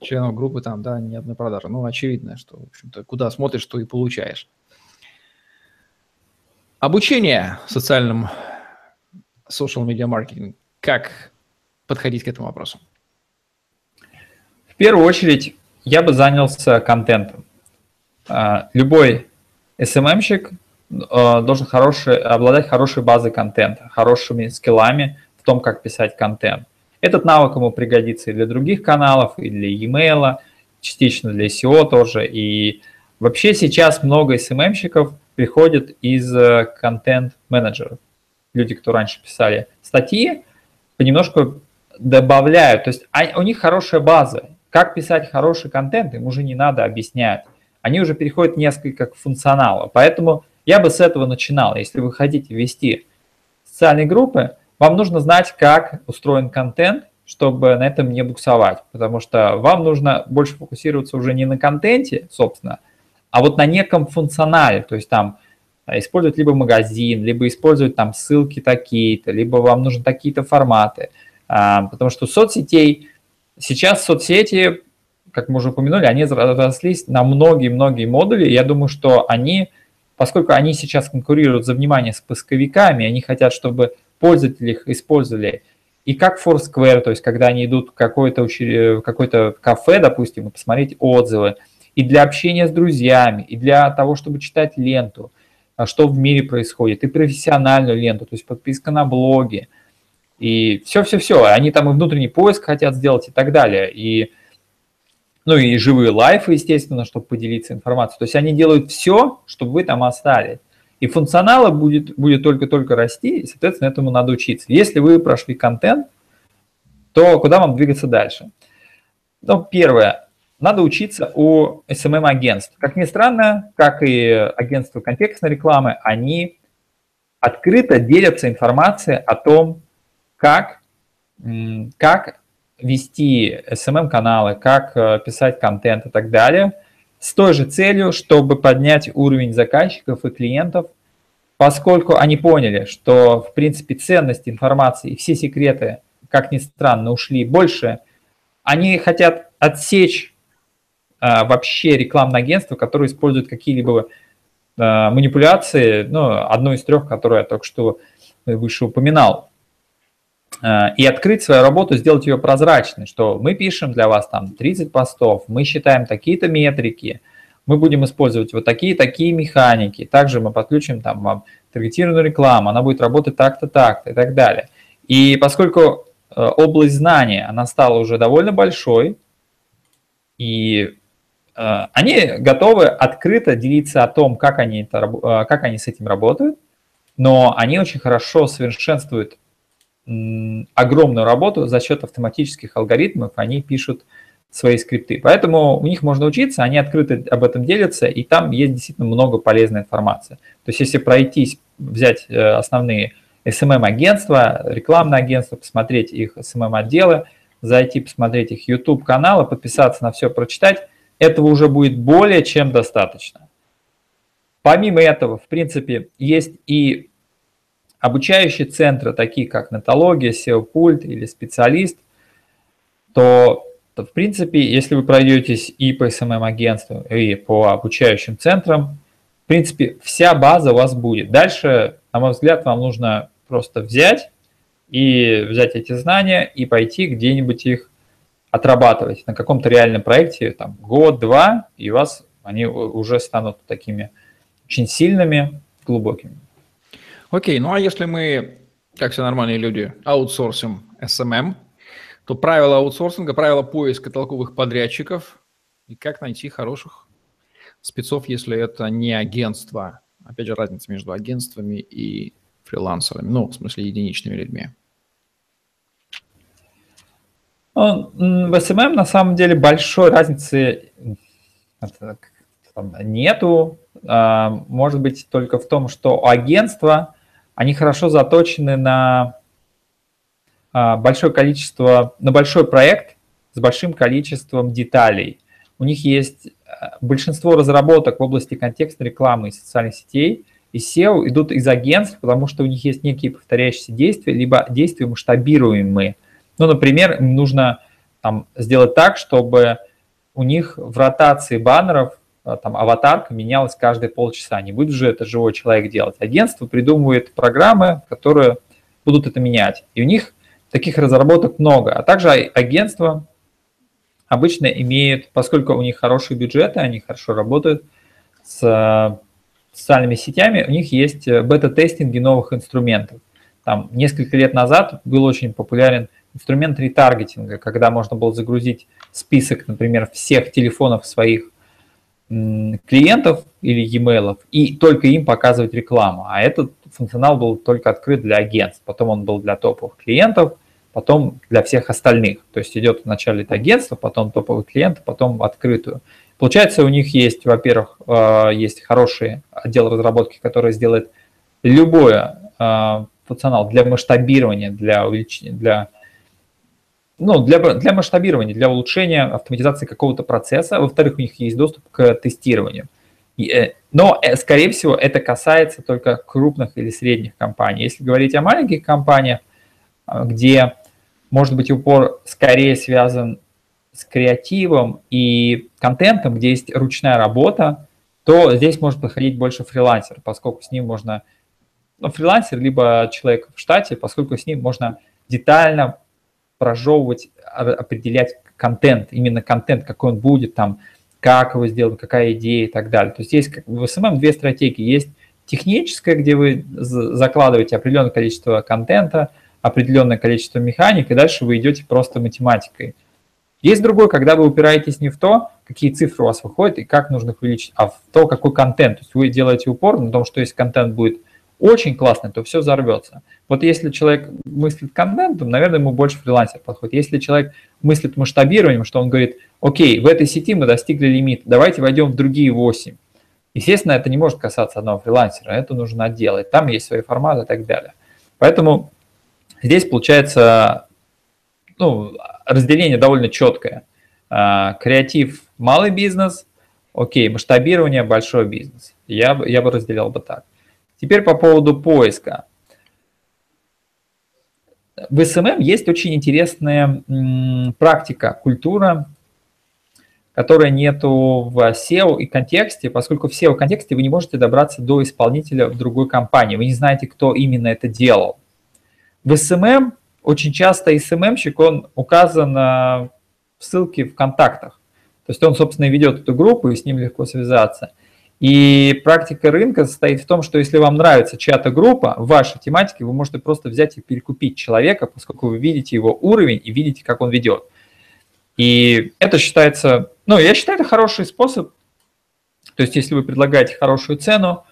членов группы там, да, ни одной продажи. Ну, очевидно, что, в общем-то, куда смотришь, то и получаешь. Обучение социальным social media маркетинг. Как подходить к этому вопросу? В первую очередь я бы занялся контентом. А, любой SMM-щик Э, должен хороший, обладать хорошей базой контента, хорошими скиллами в том, как писать контент. Этот навык ему пригодится и для других каналов, и для e-mail, частично для SEO тоже. И вообще сейчас много SMM-щиков приходят из э, контент-менеджеров. Люди, кто раньше писали статьи, понемножку добавляют. То есть у них хорошая база. Как писать хороший контент, им уже не надо объяснять. Они уже переходят несколько к функционалу. Поэтому я бы с этого начинал. Если вы хотите вести социальные группы, вам нужно знать, как устроен контент, чтобы на этом не буксовать, потому что вам нужно больше фокусироваться уже не на контенте, собственно, а вот на неком функционале, то есть там а, использовать либо магазин, либо использовать там ссылки такие-то, либо вам нужны такие-то форматы, а, потому что соцсетей, сейчас соцсети, как мы уже упомянули, они разрослись на многие-многие модули, я думаю, что они поскольку они сейчас конкурируют за внимание с поисковиками, они хотят, чтобы пользователи их использовали и как Foursquare, то есть когда они идут в какое-то какое кафе, допустим, и посмотреть отзывы, и для общения с друзьями, и для того, чтобы читать ленту, а что в мире происходит, и профессиональную ленту, то есть подписка на блоги, и все-все-все. Они там и внутренний поиск хотят сделать и так далее. И ну и живые лайфы, естественно, чтобы поделиться информацией. То есть они делают все, чтобы вы там остались. И функционала будет, будет только-только расти, и, соответственно, этому надо учиться. Если вы прошли контент, то куда вам двигаться дальше? Ну, первое, надо учиться у SMM-агентств. Как ни странно, как и агентства контекстной рекламы, они открыто делятся информацией о том, как, как вести SMM-каналы, как э, писать контент и так далее, с той же целью, чтобы поднять уровень заказчиков и клиентов, поскольку они поняли, что, в принципе, ценность информации и все секреты, как ни странно, ушли больше, они хотят отсечь а, вообще рекламное агентство, которое использует какие-либо а, манипуляции, ну, одно из трех, которые я только что выше упоминал. Э, и открыть свою работу, сделать ее прозрачной, что мы пишем для вас там 30 постов, мы считаем такие-то метрики, мы будем использовать вот такие-такие механики. Также мы подключим там вам таргетированную рекламу, она будет работать так-то, так-то и так далее. И поскольку э, область знания, она стала уже довольно большой, и э, они готовы открыто делиться о том, как они, это, как они с этим работают, но они очень хорошо совершенствуют огромную работу за счет автоматических алгоритмов, они пишут свои скрипты. Поэтому у них можно учиться, они открыто об этом делятся, и там есть действительно много полезной информации. То есть если пройтись, взять э, основные SMM-агентства, рекламные агентства, посмотреть их SMM-отделы, зайти посмотреть их YouTube-каналы, подписаться на все, прочитать, этого уже будет более чем достаточно. Помимо этого, в принципе, есть и обучающие центры, такие как Натология, SEO-пульт или специалист, то то в принципе, если вы пройдетесь и по SMM-агентству, и по обучающим центрам, в принципе, вся база у вас будет. Дальше, на мой взгляд, вам нужно просто взять и взять эти знания и пойти где-нибудь их отрабатывать на каком-то реальном проекте, там, год-два, и у вас они уже станут такими очень сильными, глубокими. Окей, ну а если мы, как все нормальные люди, аутсорсим SMM, то правила аутсорсинга, правила поиска толковых подрядчиков и как найти хороших спецов, если это не агентство. Опять же, разница между агентствами и фрилансерами, ну, в смысле, единичными людьми. Ну, в SMM на самом деле большой разницы нету. А, может быть только в том, что агентства, они хорошо заточены на а, большое количество, на большой проект с большим количеством деталей. У них есть а, большинство разработок в области контекстной рекламы и социальных сетей, и SEO идут из агентств, потому что у них есть некие повторяющиеся действия, либо действия масштабируемые. Ну, например, им нужно там, сделать так, чтобы у них в ротации баннеров там, аватарка менялась каждые полчаса. Не будет же это живой человек делать. Агентство придумывает программы, которые будут это менять. И у них Таких разработок много. А также агентства обычно имеют, поскольку у них хорошие бюджеты, они хорошо работают с э, социальными сетями, у них есть э, бета-тестинги новых инструментов. Там несколько лет назад был очень популярен инструмент ретаргетинга, когда можно было загрузить список, например, всех телефонов своих клиентов или e-mail и только им показывать рекламу. А этот функционал был только открыт для агентств, потом он был для топовых клиентов, потом для всех остальных. То есть идет вначале это агентство, потом топовый клиент, потом открытую. Получается, у них есть, во-первых, э, есть хороший отдел разработки, который сделает любое э, функционал для масштабирования, для увеличения, для ну, для, для масштабирования, для улучшения автоматизации какого-то процесса. Во-вторых, у них есть доступ к тестированию. Э, но, э, скорее всего, это касается только крупных или средних компаний. Если говорить о маленьких компаниях, э, где, может быть, упор скорее связан с креативом и контентом, где есть ручная работа, то здесь может подходить больше фрилансер, поскольку с ним можно, ну, фрилансер, либо человек в штате, поскольку с ним можно детально прожевывать, определять контент, именно контент, какой он будет, там, как его сделать, какая идея и так далее. То есть есть в SMM две стратегии. Есть техническая, где вы закладываете определенное количество контента, определенное количество механик, и дальше вы идете просто математикой. Есть другой, когда вы упираетесь не в то, какие цифры у вас выходят и как нужно их увеличить, а в то, какой контент. То есть вы делаете упор на том, что если контент будет очень классный, то все взорвется. Вот если человек мыслит контентом, наверное, ему больше фрилансер подходит. Если человек мыслит масштабированием, что он говорит, окей, в этой сети мы достигли лимита, давайте войдем в другие 8. Естественно, это не может касаться одного фрилансера, это нужно отделать, там есть свои форматы и так далее. Поэтому здесь получается ну, разделение довольно четкое. А, креатив – малый бизнес, окей, масштабирование – большой бизнес. Я, я бы разделял бы так. Теперь по поводу поиска. В SMM есть очень интересная практика, культура, которая нету в SEO и контексте, поскольку в SEO контексте вы не можете добраться до исполнителя в другой компании, вы не знаете, кто именно это делал. В SMM очень часто SMM-щик, он указан в ссылке в контактах. То есть он, собственно, ведет эту группу, и с ним легко связаться. И практика рынка состоит в том, что если вам нравится чья-то группа, в вашей тематике вы можете просто взять и перекупить человека, поскольку вы видите его уровень и видите, как он ведет. И это считается, ну, я считаю, это хороший способ. То есть, если вы предлагаете хорошую цену,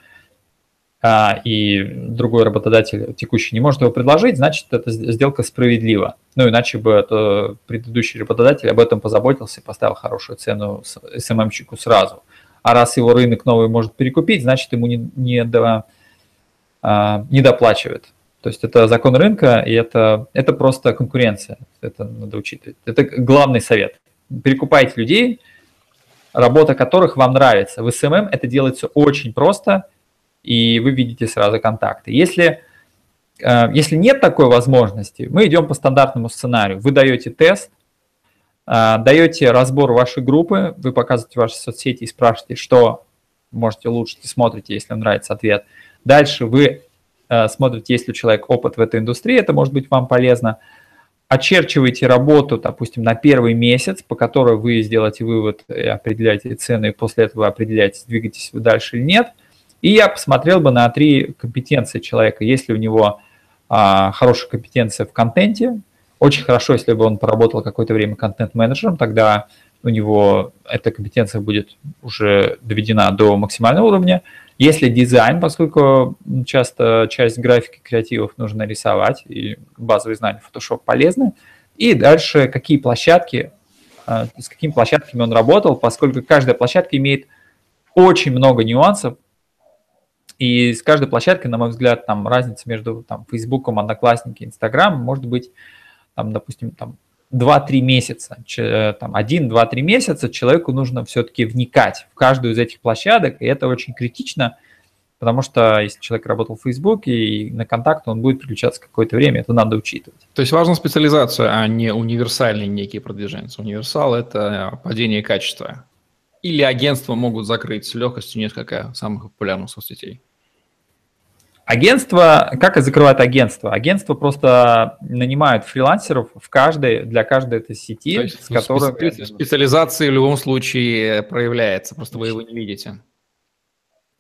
а, и другой работодатель текущий не может его предложить, значит, эта сделка справедлива. Ну, иначе бы это предыдущий работодатель об этом позаботился и поставил хорошую цену СММщику сразу. А раз его рынок новый может перекупить, значит, ему не, не, до, а, не доплачивает. То есть это закон рынка, и это, это просто конкуренция. Это надо учитывать. Это главный совет. Перекупайте людей, работа которых вам нравится. В SMM это делается очень просто – и вы видите сразу контакты. Если, э, если нет такой возможности, мы идем по стандартному сценарию. Вы даете тест, даете разбор вашей группы, вы показываете ваши соцсети и спрашиваете, что можете улучшить, смотрите, если вам нравится ответ. Дальше вы э, смотрите, есть ли у человека опыт в этой индустрии, это может быть вам полезно. Очерчиваете работу, допустим, на первый месяц, по которой вы сделаете вывод и определяете цены, и после этого определяете, двигаетесь вы дальше или нет – и я посмотрел бы на три компетенции человека. Если у него а, хорошая компетенция в контенте, очень хорошо, если бы он поработал какое-то время контент-менеджером, тогда у него эта компетенция будет уже доведена до максимального уровня. Если дизайн, поскольку часто часть графики креативов нужно рисовать, и базовые знания Photoshop полезны. И дальше какие площадки, а, с какими площадками он работал, поскольку каждая площадка имеет очень много нюансов, и с каждой площадкой, на мой взгляд, там разница между там, Facebook, Одноклассники, Instagram может быть, там, допустим, там 2-3 месяца, там 1-2-3 месяца человеку нужно все-таки вникать в каждую из этих площадок, и это очень критично, потому что если человек работал в Facebook и на контакт, он будет переключаться какое-то время, это надо учитывать. То есть важна специализация, а не универсальные некие продвиженцы. Универсал – это падение качества. Или агентства могут закрыть с легкостью несколько самых популярных соцсетей? Агентство, как и закрывает агентство? Агентство просто нанимают фрилансеров в каждой, для каждой этой сети, есть, с которой... Специализация в любом случае проявляется, просто вы его не видите.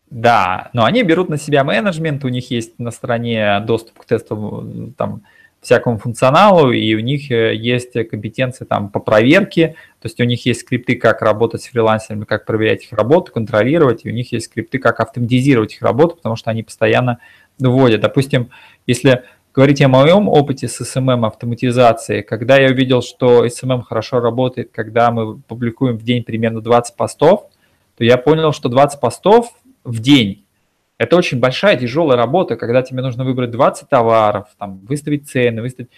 Да, но они берут на себя менеджмент, у них есть на стороне доступ к тестовому там, всякому функционалу, и у них э, есть компетенции там по проверке, то есть у них есть скрипты, как работать с фрилансерами, как проверять их работу, контролировать, и у них есть скрипты, как автоматизировать их работу, потому что они постоянно вводят. Допустим, если говорить о моем опыте с SMM автоматизацией, когда я увидел, что SMM хорошо работает, когда мы публикуем в день примерно 20 постов, то я понял, что 20 постов в день это очень большая, тяжелая работа, когда тебе нужно выбрать 20 товаров, там, выставить цены, выставить...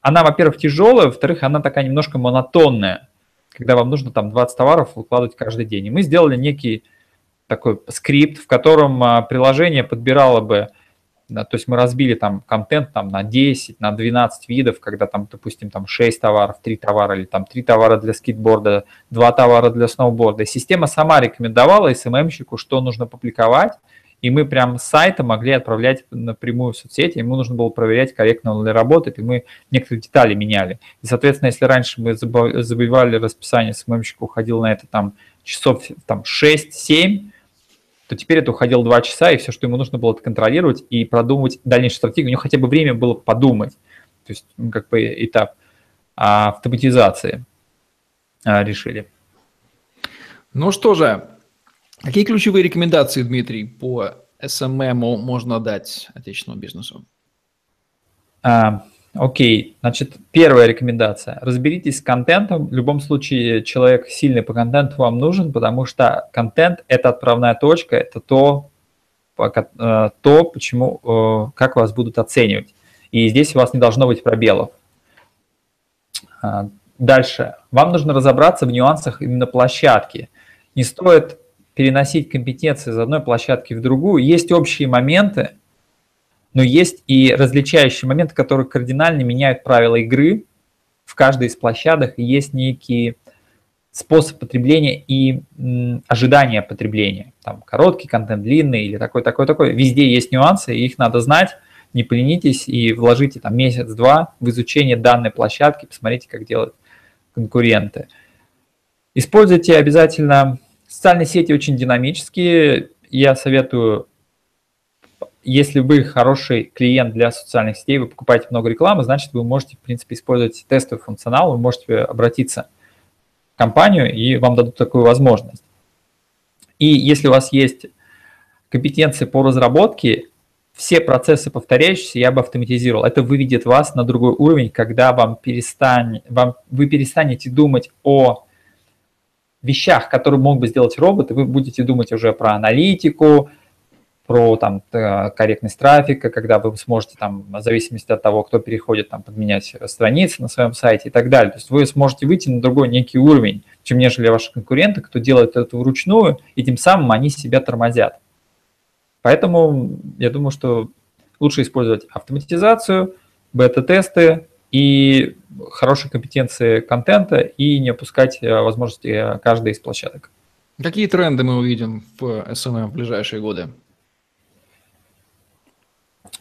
Она, во-первых, тяжелая, во-вторых, она такая немножко монотонная, когда вам нужно там 20 товаров выкладывать каждый день. И мы сделали некий такой скрипт, в котором а, приложение подбирало бы, то есть мы разбили там контент там на 10, на 12 видов, когда там, допустим, там 6 товаров, 3 товара или там 3 товара для скейтборда, 2 товара для сноуборда. Система сама рекомендовала СММщику, что нужно публиковать, и мы прям с сайта могли отправлять напрямую в соцсети, ему нужно было проверять, корректно он ли работает, и мы некоторые детали меняли. И, соответственно, если раньше мы забивали расписание, СММщик уходил на это там часов там 6-7, то теперь это уходило 2 часа, и все, что ему нужно было, это контролировать и продумывать дальнейшую стратегию. У него хотя бы время было подумать. То есть ну, как бы этап автоматизации а, решили. Ну что же, Какие ключевые рекомендации, Дмитрий, по SMM можно дать отечественному бизнесу? А, окей, значит, первая рекомендация. Разберитесь с контентом. В любом случае, человек сильный по контенту вам нужен, потому что контент – это отправная точка, это то, э, то, почему, э, как вас будут оценивать. И здесь у вас не должно быть пробелов. А, дальше. Вам нужно разобраться в нюансах именно площадки. Не стоит переносить компетенции из одной площадки в другую. Есть общие моменты, но есть и различающие моменты, которые кардинально меняют правила игры в каждой из площадок. Есть некий способ потребления и м, ожидания потребления. Там короткий контент, длинный или такой, такой, такой. Везде есть нюансы, и их надо знать. Не поленитесь и вложите там месяц-два в изучение данной площадки, посмотрите, как делают конкуренты. Используйте обязательно социальные сети очень динамические. Я советую, если вы хороший клиент для социальных сетей, вы покупаете много рекламы, значит, вы можете, в принципе, использовать тестовый функционал, вы можете обратиться в компанию, и вам дадут такую возможность. И если у вас есть компетенции по разработке, все процессы повторяющиеся я бы автоматизировал. Это выведет вас на другой уровень, когда вам перестань, вам, вы перестанете думать о вещах, которые мог бы сделать робот, и вы будете думать уже про аналитику, про там, корректность трафика, когда вы сможете там, в зависимости от того, кто переходит, там, подменять страницы на своем сайте и так далее. То есть вы сможете выйти на другой некий уровень, чем нежели ваши конкуренты, кто делает это вручную, и тем самым они себя тормозят. Поэтому я думаю, что лучше использовать автоматизацию, бета-тесты и хорошие компетенции контента и не опускать э, возможности каждой из площадок. Какие тренды мы увидим в SMM в ближайшие годы?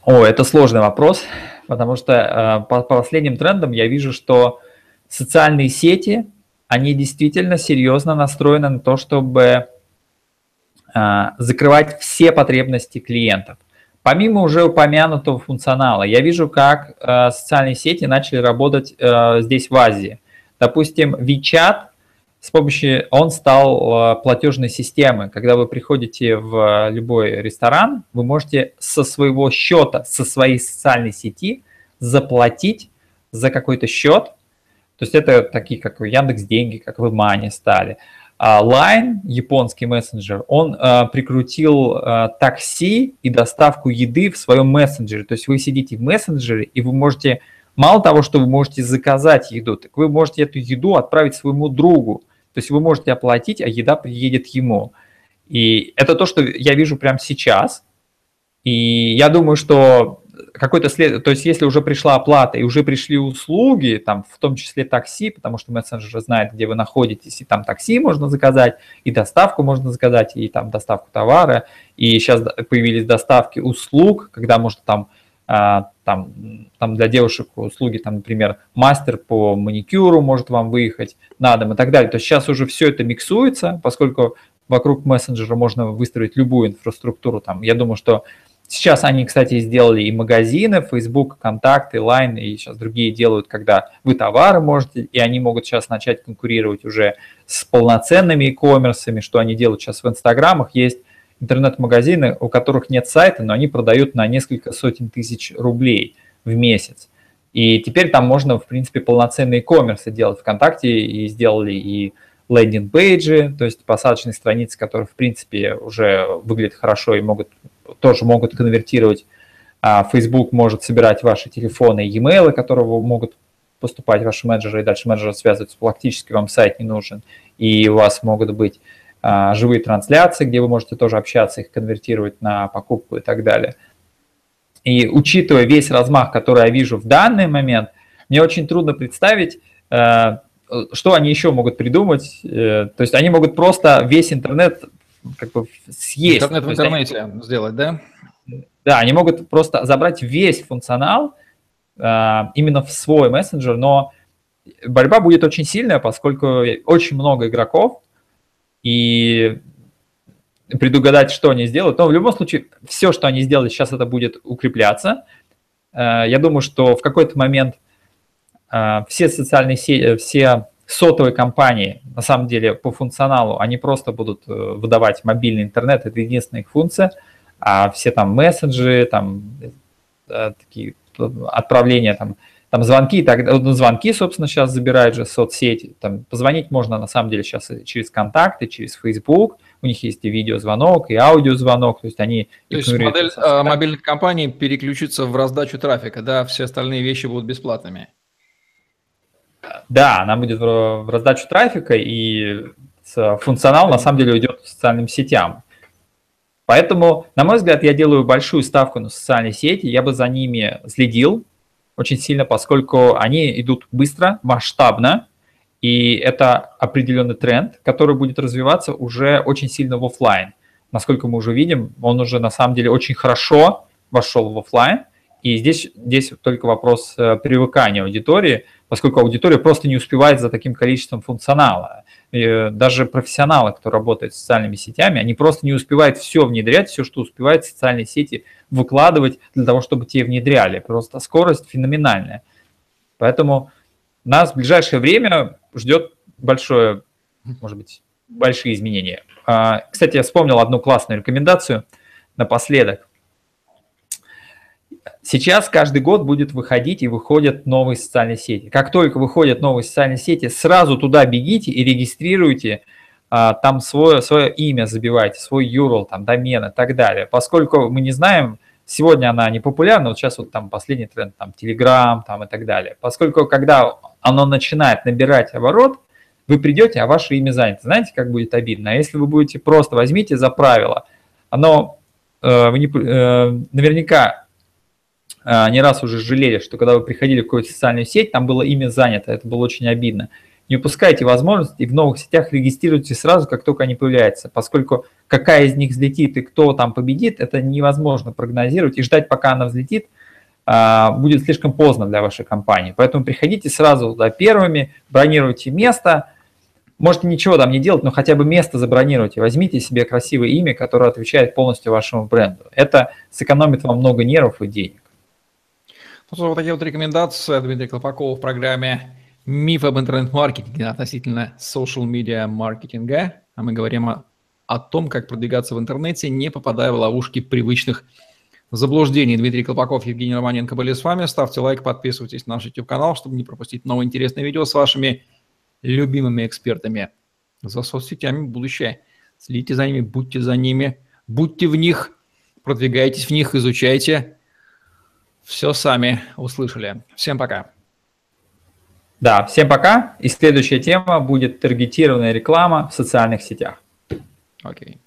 О, это сложный вопрос, потому что э, по, по последним трендам я вижу, что социальные сети, они действительно серьезно настроены на то, чтобы а, закрывать все потребности клиентов. Помимо уже упомянутого функционала, я вижу, как э, социальные сети начали работать э, здесь в Азии. Допустим, WeChat с помощью, он стал э, платежной системой. Когда вы приходите в любой ресторан, вы можете со своего счета, со своей социальной сети заплатить за какой-то счет. То есть это такие, как Яндекс Деньги, как вы Мани стали. А Line, японский мессенджер, он э, прикрутил э, такси и доставку еды в своем мессенджере. То есть вы сидите в мессенджере, и вы можете, мало того, что вы можете заказать еду, так вы можете эту еду отправить своему другу. То есть вы можете оплатить, а еда приедет ему. И это то, что я вижу прямо сейчас. И я думаю, что какой-то след... То есть если уже пришла оплата и уже пришли услуги, там, в том числе такси, потому что мессенджер знает, где вы находитесь, и там такси можно заказать, и доставку можно заказать, и там доставку товара, и сейчас появились доставки услуг, когда можно там а, там, там для девушек услуги, там, например, мастер по маникюру может вам выехать на дом и так далее. То есть сейчас уже все это миксуется, поскольку вокруг мессенджера можно выстроить любую инфраструктуру. Там, я думаю, что Сейчас они, кстати, сделали и магазины, Facebook, Контакты, Line, и сейчас другие делают, когда вы товары можете, и они могут сейчас начать конкурировать уже с полноценными e-commerce, что они делают сейчас в Инстаграмах. Есть интернет-магазины, у которых нет сайта, но они продают на несколько сотен тысяч рублей в месяц. И теперь там можно, в принципе, полноценные e-commerce делать ВКонтакте, и сделали и лендинг-пейджи, то есть посадочные страницы, которые, в принципе, уже выглядят хорошо и могут тоже могут конвертировать. А Facebook может собирать ваши телефоны и e-mail, которые могут поступать ваши менеджеры, и дальше менеджеры связываются, практически вам сайт не нужен. И у вас могут быть а, живые трансляции, где вы можете тоже общаться, их конвертировать на покупку и так далее. И учитывая весь размах, который я вижу в данный момент, мне очень трудно представить, э, что они еще могут придумать. Э, то есть они могут просто весь интернет как бы съесть. Интернет в интернете они, сделать, да? Да, они могут просто забрать весь функционал э, именно в свой мессенджер, но борьба будет очень сильная, поскольку очень много игроков, и предугадать, что они сделают. Но в любом случае, все, что они сделали, сейчас это будет укрепляться. Э, я думаю, что в какой-то момент э, все социальные сети, все сотовые компании, на самом деле, по функционалу, они просто будут э, выдавать мобильный интернет, это единственная их функция, а все там мессенджеры, там э, такие отправления, там, там звонки, так, ну, звонки, собственно, сейчас забирают же соцсети, там позвонить можно на самом деле сейчас через контакты, через Facebook, у них есть и видеозвонок, и аудиозвонок, то есть они... То есть модель э, мобильных компаний переключится в раздачу трафика, да, все остальные вещи будут бесплатными. Да, она будет в, раздачу трафика, и функционал на самом деле уйдет к социальным сетям. Поэтому, на мой взгляд, я делаю большую ставку на социальные сети, я бы за ними следил очень сильно, поскольку они идут быстро, масштабно, и это определенный тренд, который будет развиваться уже очень сильно в офлайн. Насколько мы уже видим, он уже на самом деле очень хорошо вошел в офлайн, и здесь, здесь только вопрос э, привыкания аудитории, поскольку аудитория просто не успевает за таким количеством функционала. э, даже профессионалы, кто работает с социальными сетями, они просто не успевают все внедрять, все, что успевают социальные сети выкладывать для того, чтобы те внедряли. Просто скорость феноменальная. Поэтому нас в ближайшее время ждет большое, может быть, большие изменения. А, кстати, я вспомнил одну классную рекомендацию напоследок. Сейчас каждый год будет выходить и выходят новые социальные сети. Как только выходят новые социальные сети, сразу туда бегите и регистрируйте а, там свое, свое имя забивайте, свой URL, там, домен и так далее. Поскольку мы не знаем, сегодня она не популярна, вот сейчас вот там последний тренд, там, Telegram, там и так далее. Поскольку когда оно начинает набирать оборот, вы придете, а ваше имя занято. Знаете, как будет обидно? А если вы будете просто возьмите за правило, оно, э, вы не, э, наверняка не раз уже жалели, что когда вы приходили в какую-то социальную сеть, там было имя занято, это было очень обидно. Не упускайте возможность и в новых сетях регистрируйте сразу, как только они появляются, поскольку какая из них взлетит и кто там победит, это невозможно прогнозировать, и ждать, пока она взлетит, а, будет слишком поздно для вашей компании. Поэтому приходите сразу туда первыми, бронируйте место, можете ничего там не делать, но хотя бы место забронируйте, возьмите себе красивое имя, которое отвечает полностью вашему бренду. Это сэкономит вам много нервов и денег. Ну, вот такие вот рекомендации Дмитрия Клопакова в программе «Миф об интернет-маркетинге» относительно social media маркетинга. А мы говорим о, о том, как продвигаться в интернете, не попадая в ловушки привычных заблуждений. Дмитрий Колпаков, Евгений Романенко были с вами. Ставьте лайк, подписывайтесь на наш YouTube-канал, чтобы не пропустить новые интересные видео с вашими любимыми экспертами. За соцсетями будущее. Следите за ними, будьте за ними, будьте в них, продвигайтесь в них, изучайте. Все сами услышали. Всем пока. Да, всем пока. И следующая тема будет таргетированная реклама в социальных сетях. Окей.